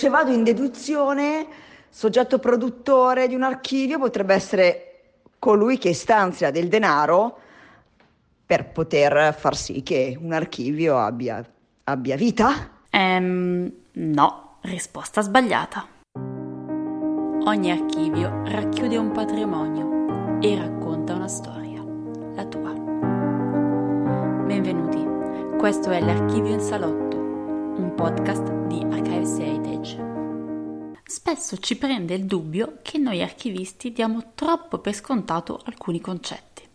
se vado in deduzione, soggetto produttore di un archivio potrebbe essere colui che stanzia del denaro per poter far sì che un archivio abbia, abbia vita? Ehm, no, risposta sbagliata. Ogni archivio racchiude un patrimonio e racconta una storia, la tua. Benvenuti, questo è l'Archivio in Salotto, un podcast di Archives Heritage. Spesso ci prende il dubbio che noi archivisti diamo troppo per scontato alcuni concetti.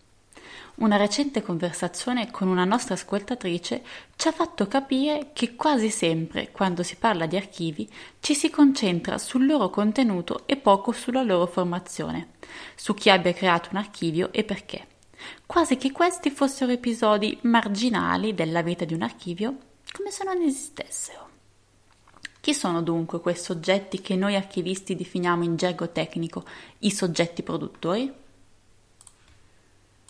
Una recente conversazione con una nostra ascoltatrice ci ha fatto capire che quasi sempre, quando si parla di archivi, ci si concentra sul loro contenuto e poco sulla loro formazione, su chi abbia creato un archivio e perché. Quasi che questi fossero episodi marginali della vita di un archivio, come se non esistessero. Chi sono dunque quei soggetti che noi archivisti definiamo in gergo tecnico i soggetti produttori?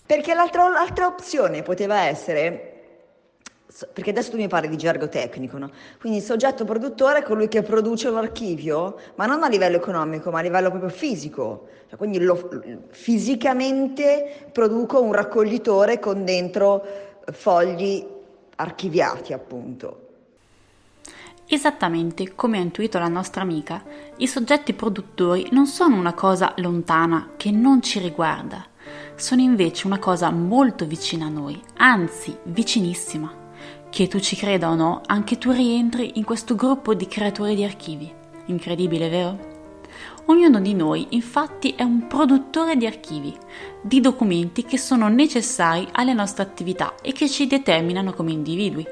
Perché l'altra, l'altra opzione poteva essere perché adesso tu mi parli di gergo tecnico, no? Quindi il soggetto produttore è colui che produce un archivio, ma non a livello economico, ma a livello proprio fisico. Cioè, quindi lo, fisicamente produco un raccoglitore con dentro fogli archiviati, appunto. Esattamente come ha intuito la nostra amica, i soggetti produttori non sono una cosa lontana che non ci riguarda sono invece una cosa molto vicina a noi, anzi vicinissima. Che tu ci creda o no, anche tu rientri in questo gruppo di creatori di archivi. Incredibile, vero? Ognuno di noi infatti è un produttore di archivi, di documenti che sono necessari alle nostre attività e che ci determinano come individui.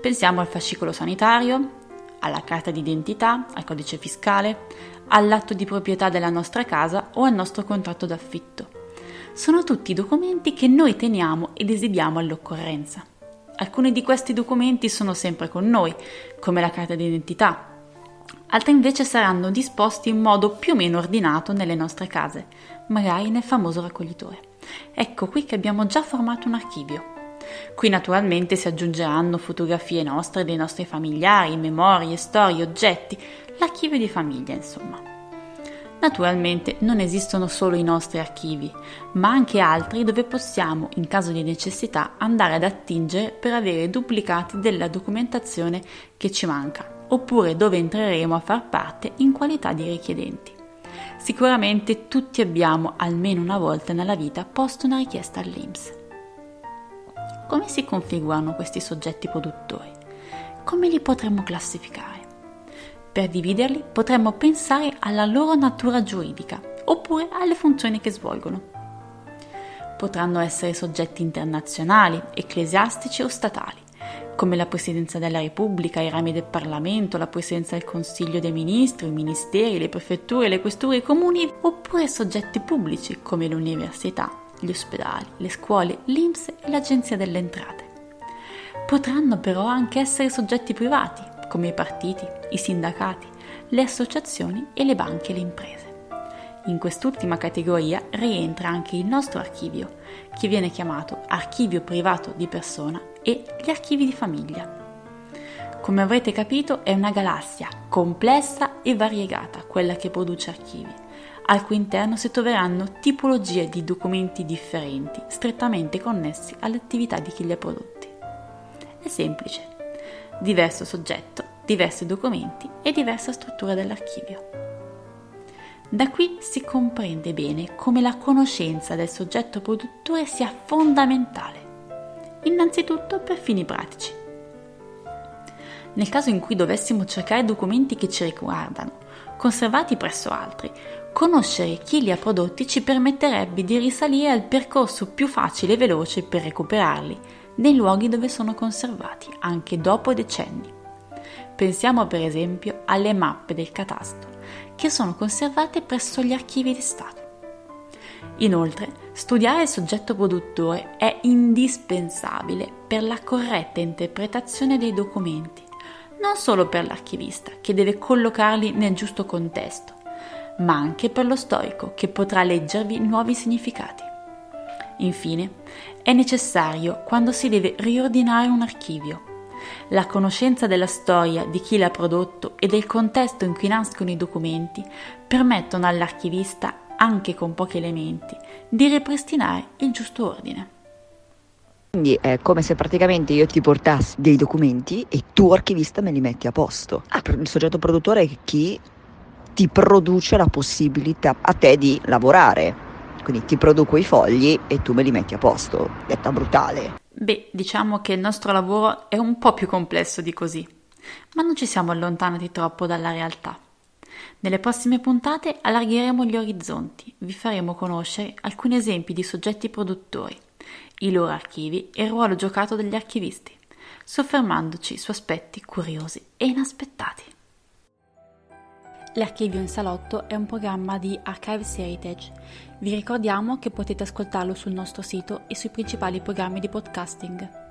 Pensiamo al fascicolo sanitario, alla carta d'identità, al codice fiscale, all'atto di proprietà della nostra casa o al nostro contratto d'affitto sono tutti documenti che noi teniamo ed esibiamo all'occorrenza. Alcuni di questi documenti sono sempre con noi, come la carta d'identità. Altri invece saranno disposti in modo più o meno ordinato nelle nostre case, magari nel famoso raccoglitore. Ecco qui che abbiamo già formato un archivio. Qui naturalmente si aggiungeranno fotografie nostre, dei nostri familiari, memorie, storie, oggetti, l'archivio di famiglia, insomma. Naturalmente non esistono solo i nostri archivi, ma anche altri dove possiamo, in caso di necessità, andare ad attingere per avere duplicati della documentazione che ci manca, oppure dove entreremo a far parte in qualità di richiedenti. Sicuramente tutti abbiamo almeno una volta nella vita posto una richiesta all'IMSS. Come si configurano questi soggetti produttori? Come li potremmo classificare? Per dividerli potremmo pensare alla loro natura giuridica oppure alle funzioni che svolgono. Potranno essere soggetti internazionali, ecclesiastici o statali, come la Presidenza della Repubblica, i rami del Parlamento, la Presidenza del Consiglio dei Ministri, i ministeri, le prefetture, le questure, i comuni, oppure soggetti pubblici come l'università, gli ospedali, le scuole, l'INPS e l'Agenzia delle Entrate. Potranno però anche essere soggetti privati, come i partiti, i sindacati, le associazioni e le banche e le imprese. In quest'ultima categoria rientra anche il nostro archivio, che viene chiamato archivio privato di persona e gli archivi di famiglia. Come avrete capito è una galassia complessa e variegata quella che produce archivi, al cui interno si troveranno tipologie di documenti differenti, strettamente connessi all'attività di chi li ha prodotti. È semplice, diverso soggetto, diversi documenti e diversa struttura dell'archivio. Da qui si comprende bene come la conoscenza del soggetto produttore sia fondamentale, innanzitutto per fini pratici. Nel caso in cui dovessimo cercare documenti che ci riguardano, conservati presso altri, conoscere chi li ha prodotti ci permetterebbe di risalire al percorso più facile e veloce per recuperarli nei luoghi dove sono conservati, anche dopo decenni. Pensiamo per esempio alle mappe del catasto, che sono conservate presso gli archivi di Stato. Inoltre, studiare il soggetto produttore è indispensabile per la corretta interpretazione dei documenti, non solo per l'archivista, che deve collocarli nel giusto contesto, ma anche per lo storico, che potrà leggervi nuovi significati. Infine, è necessario quando si deve riordinare un archivio, La conoscenza della storia di chi l'ha prodotto e del contesto in cui nascono i documenti permettono all'archivista, anche con pochi elementi, di ripristinare il giusto ordine. Quindi è come se praticamente io ti portassi dei documenti e tu archivista me li metti a posto. Ah, il soggetto produttore è chi ti produce la possibilità a te di lavorare. Quindi ti produco i fogli e tu me li metti a posto. Detta brutale. Beh, diciamo che il nostro lavoro è un po' più complesso di così, ma non ci siamo allontanati troppo dalla realtà. Nelle prossime puntate allargheremo gli orizzonti, vi faremo conoscere alcuni esempi di soggetti produttori, i loro archivi e il ruolo giocato dagli archivisti, soffermandoci su aspetti curiosi e inaspettati. L'Archivio in Salotto è un programma di Archives Heritage. Vi ricordiamo che potete ascoltarlo sul nostro sito e sui principali programmi di podcasting.